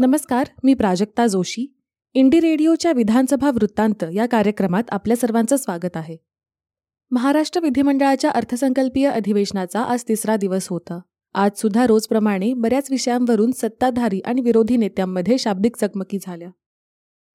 नमस्कार मी प्राजक्ता जोशी. इंडी रेडिओच्या विधानसभा वृत्तांत या कार्यक्रमात आपल्या सर्वांचं स्वागत आहे. महाराष्ट्र विधिमंडळाच्या अर्थसंकल्पीय अधिवेशनाचा आज तिसरा दिवस होता. आज सुद्धा रोजप्रमाणे बऱ्याच विषयांवरून सत्ताधारी आणि विरोधी नेत्यांमध्ये शाब्दिक चकमकी झाल्या.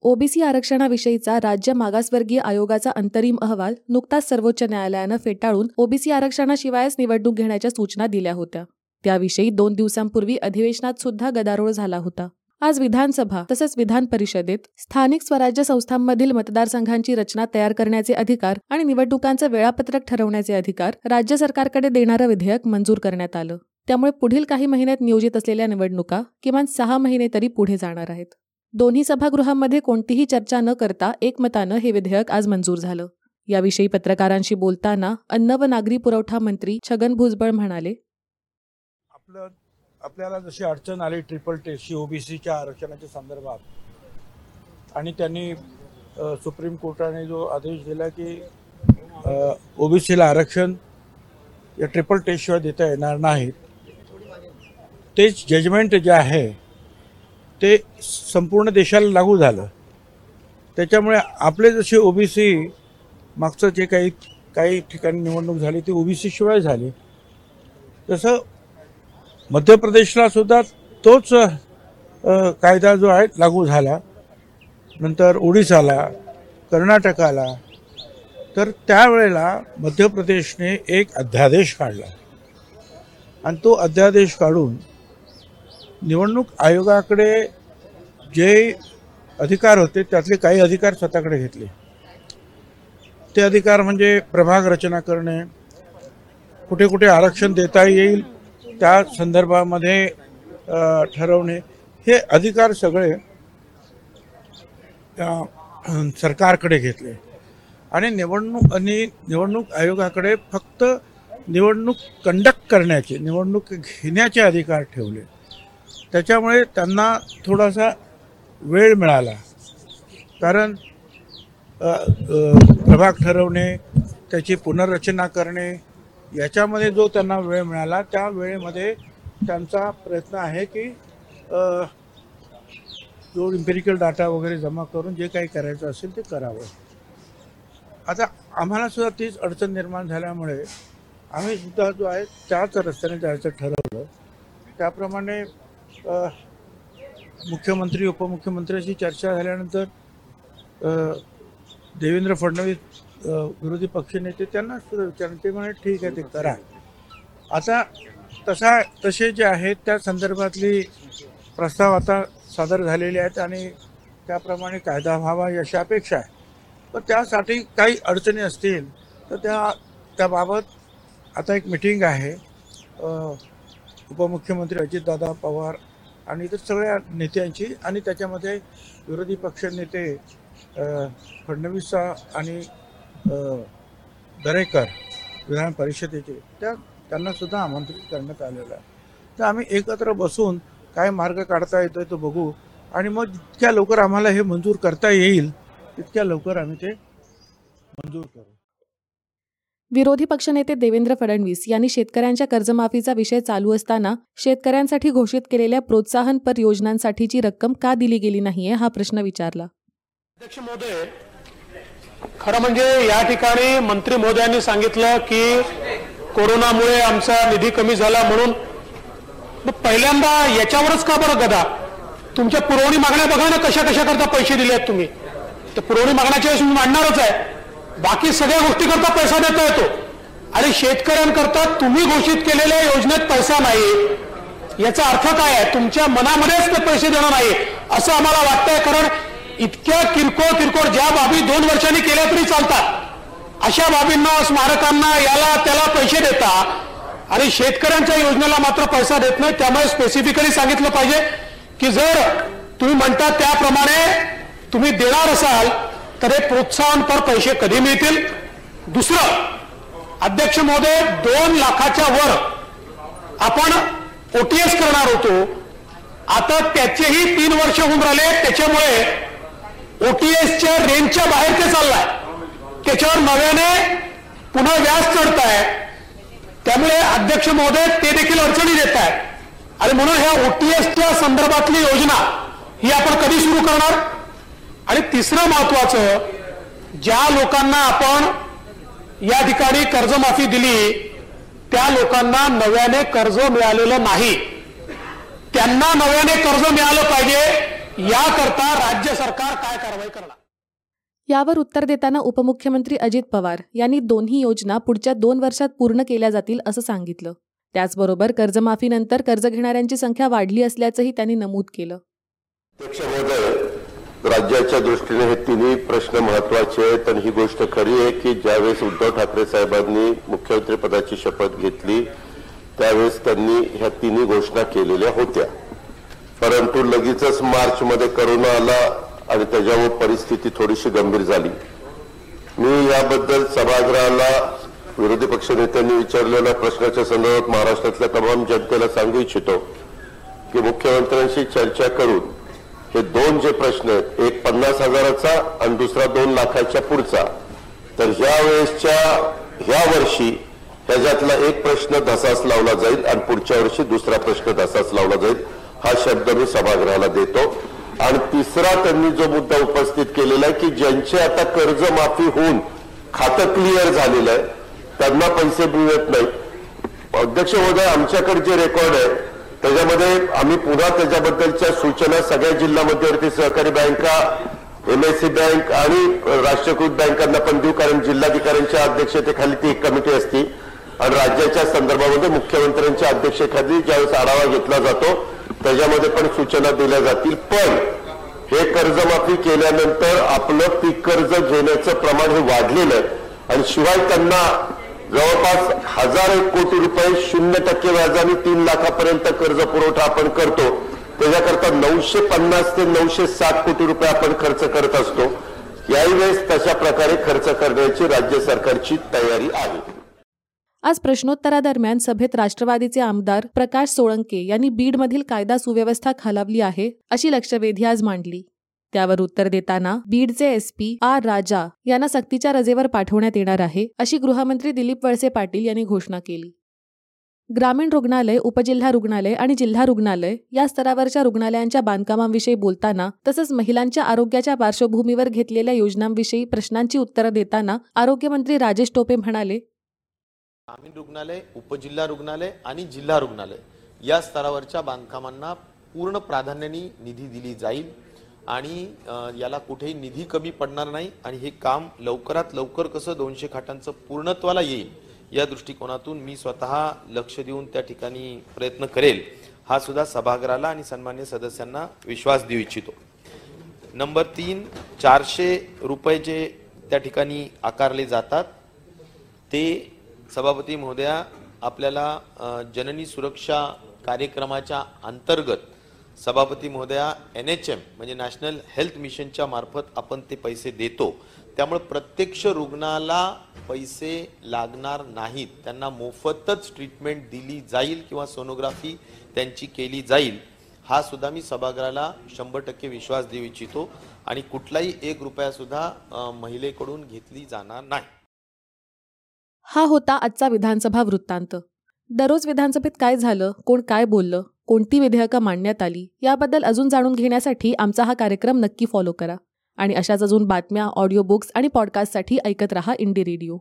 ओबीसी आरक्षणाविषयीचा राज्य मागासवर्गीय आयोगाचा अंतरिम अहवाल नुकताच सर्वोच्च न्यायालयानं फेटाळून ओबीसी आरक्षणाशिवायच निवडणूक घेण्याच्या सूचना दिल्या होत्या. त्याविषयी दोन दिवसांपूर्वी अधिवेशनात सुद्धा गदारोळ झाला होता. आज विधानसभा तसंच विधान परिषदेत स्थानिक स्वराज्य संस्थांमधील मतदारसंघांची रचना तयार करण्याचे अधिकार आणि निवडणुकांचं वेळापत्रक ठरवण्याचे अधिकार राज्य सरकारकडे देणारं विधेयक मंजूर करण्यात आलं. त्यामुळे पुढील काही महिन्यात नियोजित असलेल्या निवडणुका किमान सहा महिने तरी पुढे जाणार आहेत. दोन्ही सभागृहांमध्ये कोणतीही चर्चा न करता एकमतानं हे विधेयक आज मंजूर झालं. याविषयी पत्रकारांशी बोलताना अन्न व नागरी पुरवठा मंत्री छगन भुजबळ म्हणाले आपलं आपल्याला जशी अडचण आली ट्रिपल टेस्टची ओबीसीच्या आरक्षणाच्या संदर्भात आणि त्यांनी सुप्रीम कोर्टाने जो आदेश दिला की ओबीसीला आरक्षण या ट्रिपल टेस्टशिवाय देता येणार नाहीत तेच जजमेंट जे आहे ते संपूर्ण देशाला लागू झालं. त्याच्यामुळे आपले जसे ओबीसी मागचं जे काही काही ठिकाणी निवडणूक झाली ती ओबीसीशिवाय झाली. तसं मध्य प्रदेशला सुद्धा तोच कायदा जो आहे लागू झाला. नंतर ओडिसाला कर्नाटकाला तर त्यावेळेला मध्य प्रदेशने एक अध्यादेश काढला. आणि तो अध्यादेश काढून निवडणूक आयोगाकडे जे अधिकार होते त्यातले काही अधिकार स्वतःकडे घेतले. ते अधिकार म्हणजे प्रभाग रचना करणे कुठे कुठे आरक्षण देता येईल त्या संदर्भामध्ये ठरवणे हे अधिकार सगळे सरकारकडे घेतले. आणि निवडणूक आणि निवडणूक आयोगाकडे फक्त निवडणूक कंडक्ट करण्याचे निवडणूक घेण्याचे अधिकार ठेवले. त्याच्यामुळे त्यांना थोडासा वेळ मिळाला. कारण प्रभाग ठरवणे त्याची पुनर्रचना करणे याच्यामध्ये जो त्यांना वेळ मिळाला त्या वेळेमध्ये त्यांचा प्रयत्न आहे की जो इम्पेरिकल डाटा वगैरे जमा करून जे काही करायचं असेल ते करावं. आता आम्हाला सुद्धा तीच अडचण निर्माण झाल्यामुळे आम्ही सुद्धा जो आहे त्याच रस्त्याने जायचं ठरवलं. त्याप्रमाणे मुख्यमंत्री उपमुख्यमंत्र्यांशी चर्चा झाल्यानंतर देवेंद्र फडणवीस विरोधी पक्षनेते त्यांना सुद्धा विचारलं ते म्हणाले ठीक आहे ते करा. आता तसा तसे जे आहेत त्या संदर्भातली प्रस्ताव आता सादर झालेले आहेत आणि त्याप्रमाणे कायदा व्हावा अशी अपेक्षा आहे. पण त्यासाठी काही अडचणी असतील तर त्या त्याबाबत आता एक मिटिंग आहे. उपमुख्यमंत्री अजितदादा पवार आणि इतर सगळ्या नेत्यांची आणि त्याच्यामध्ये विरोधी पक्षनेते फडणवीस आणि दरेकर विधान परिषदेचे. त्या त्यांना सुद्धा आमंत्रित करण्यात आलेलं आहे. तर आम्ही एकत्र बसून काय मार्ग काढता येतोय तो बघू. आणि मग जितक्या लवकर आम्हाला हे मंजूर करता येईल तितक्या लवकर आम्ही ते मंजूर करू. विरोधी पक्षनेते देवेंद्र फडणवीस यांनी शेतकऱ्यांच्या कर्जमाफीचा विषय चालू असताना शेतकऱ्यांसाठी घोषित केलेल्या प्रोत्साहनपर योजनांसाठीची रक्कम का दिली गेली नाहीये हा प्रश्न विचारला. अध्यक्ष महोदय खरं म्हणजे या ठिकाणी मंत्री महोदयांनी सांगितलं की कोरोनामुळे आमचा निधी कमी झाला म्हणून. पहिल्यांदा याच्यावरच का बरं गदा? तुमच्या पुरवणी मागण्या बघा ना कशा कशा करता पैसे दिले आहेत तुम्ही. तर पुरवणी मागण्याच्या वेळेस मी मांडणारच आहे. बाकी सगळ्या गोष्टी करता पैसा देता येतो आणि शेतकऱ्यांकरता तुम्ही घोषित केलेल्या योजनेत पैसा नाही. याचा अर्थ काय आहे? तुमच्या मनामध्येच ते पैसे देणं नाही. असं आम्हाला वाटतंय कारण इतक्या किरकोळ किरकोळ ज्या बाबी दोन वर्षांनी केल्या तरी चालतात. अशा बाबींना स्मारकांना याला त्याला पैसे देता आणि शेतकऱ्यांच्या योजनेला मात्र पैसा देत नाही त्यामुळे स्पेसिफिकली सांगितलं पाहिजे की जर तुम्ही म्हणता त्याप्रमाणे तुम्ही देणार असाल तर हे प्रोत्साहनपर पैसे कधी मिळतील? दुसरं अध्यक्ष महोदय दोन लाखाच्या वर आपण ओटीएस करणार होतो. आता त्याचेही तीन वर्ष होऊन राहिले त्याच्यामुळे ओटीएसच्या रेंजच्या बाहेर ते चाललाय. त्याच्यावर नव्याने पुन्हा व्याज चढत आहे त्यामुळे अध्यक्ष महोदय ते देखील अडचणी देत आहेत आणि म्हणून ह्या ओटीएसच्या संदर्भातली योजना ही आपण कधी सुरू करणार? आणि तिसरं महत्वाचं ज्या लोकांना आपण या ठिकाणी कर्जमाफी दिली त्या लोकांना नव्याने कर्ज मिळालेलं नाही. त्यांना नव्याने कर्ज मिळालं पाहिजे याकरता राज्य सरकार काय कारवाई करणार? यावर उत्तर देताना उपमुख्यमंत्री अजित पवार यांनी दोन्ही योजना पुढच्या दोन वर्षात पूर्ण केल्या जातील असं सांगितलं. त्याचबरोबर कर्जमाफीनंतर कर्ज घेणाऱ्यांची संख्या वाढली असल्याचंही त्यांनी नमूद केलं. राज्याच्या दृष्टीने हे तिन्ही प्रश्न महत्त्वाचे आहेत आणि ही गोष्ट खरी आहे की ज्यावेळेस उद्धव ठाकरे साहेबांनी मुख्यमंत्री पदाची शपथ घेतली त्यावेळेस त्यांनी ह्या तिन्ही घोषणा केलेल्या होत्या. परंतु लगेचच मार्च मध्ये करोना आला आणि त्याच्यामुळे परिस्थिती थोडीशी गंभीर झाली. मी याबद्दल सभागृहाला विरोधी पक्षनेत्यांनी विचारलेल्या प्रश्नाच्या संदर्भात महाराष्ट्रातल्या तमाम जनतेला सांगू इच्छितो की मुख्यमंत्र्यांशी चर्चा करून हे दोन जे प्रश्न आहेत एक पन्नास हजाराचा आणि दुसरा दोन लाखाच्या पुढचा तर ह्या वेळेसच्या ह्या वर्षी ह्याच्यातला एक प्रश्न धसास लावला जाईल आणि पुढच्या वर्षी दुसरा प्रश्न धसास लावला जाईल हा शब्द मी सभागृहाला देतो. आणि तिसरा त्यांनी जो मुद्दा उपस्थित केलेला आहे की ज्यांचे आता कर्जमाफी होऊन खातं क्लिअर झालेलं आहे त्यांना पैसे मिळत नाही. अध्यक्ष महोदय आमच्याकडे जे रेकॉर्ड आहे त्याच्यामध्ये आम्ही पुन्हा त्याच्याबद्दलच्या सूचना सगळ्या जिल्हा मध्यवर्ती सहकारी बँका एमएससी बँक आणि राष्ट्रीयकृत बँकांना पण देऊ कारण जिल्हाधिकाऱ्यांच्या अध्यक्षतेखाली ती एक कमिटी असती. आणि राज्याच्या संदर्भामध्ये मुख्यमंत्र्यांच्या अध्यक्षतेखाली ज्यावेळेस आढावा घेतला जातो त्याच्यामध्ये पण सूचना दिल्या जातील. पण हे कर्जमाफी केल्यानंतर आपलं पीक कर्ज घेण्याचं प्रमाण हे वाढलेलं आहे. आणि शिवाय त्यांना जवळपास हजार एक कोटी रुपये शून्य टक्के व्याजाने तीन लाखापर्यंत कर्ज पुरवठा आपण करतो. त्याच्याकरता नऊशे पन्नास ते नऊशे साठ कोटी रुपये आपण खर्च करत असतो. याही वेळेस तशा प्रकारे खर्च करण्याची राज्य सरकारची तयारी आहे. आज प्रश्नोत्तरादरम्यान सभेत राष्ट्रवादीचे आमदार प्रकाश सोळंके यांनी बीडमधील कायदा सुव्यवस्था खालावली आहे अशी लक्षवेधी आज मांडली. त्यावर उत्तर देताना बीडचे एसपी आर राजा यांना सक्तीच्या रजेवर पाठवण्यात येणार आहे अशी गृहमंत्री दिलीप वळसे पाटील यांनी घोषणा केली. ग्रामीण रुग्णालय उपजिल्हा रुग्णालय आणि जिल्हा रुग्णालय या स्तरावरच्या रुग्णालयांच्या बांधकामांविषयी बोलताना तसंच महिलांच्या आरोग्याच्या पार्श्वभूमीवर घेतलेल्या योजनांविषयी प्रश्नांची उत्तरं देताना आरोग्यमंत्री राजेश टोपे म्हणाले ग्रामीण रुग्णालय उपजिल्हा रुग्णालय आणि जिल्हा रुग्णालय या स्तरावरच्या बांधकामांना पूर्ण प्राधान्याने निधी दिली जाईल आणि याला कुठेही निधी कमी पडणार नाही आणि हे काम लवकरात लवकर कसं दोनशे खाटांचं पूर्णत्वाला येईल या दृष्टिकोनातून मी स्वतः लक्ष देऊन त्या ठिकाणी प्रयत्न करेल. हा सुद्धा सभागृहाला आणि सन्मान्य सदस्यांना विश्वास देऊ इच्छितो. नंबर तीन चारशे रुपये जे त्या ठिकाणी आकारले जातात ते सभापती महोदया आपल्याला जननी सुरक्षा कार्यक्रमाच्या अंतर्गत सभापती महोदया एन एच एम म्हणजे नॅशनल हेल्थ मिशनच्या मार्फत आपण ते पैसे देतो. त्यामुळे प्रत्यक्ष रुग्णाला पैसे लागणार नाहीत. त्यांना मोफतच ट्रीटमेंट दिली जाईल किंवा सोनोग्राफी त्यांची केली जाईल. हा सुद्धा मी सभागृहाला शंभर टक्के विश्वास देऊ इच्छितो. आणि कुठलाही एक रुपयासुद्धा महिलेकडून घेतली जाणार नाही. हा होता आजचा विधानसभा वृत्तांत. दररोज विधानसभेत काय झालं कोण काय बोललं कोणती विधेयकं मांडण्यात आली याबद्दल अजून जाणून घेण्यासाठी आमचा हा कार्यक्रम नक्की फॉलो करा. आणि अशाच अजून बातम्या ऑडिओ बुक्स आणि पॉडकास्टसाठी ऐकत रहा इंडी रेडिओ.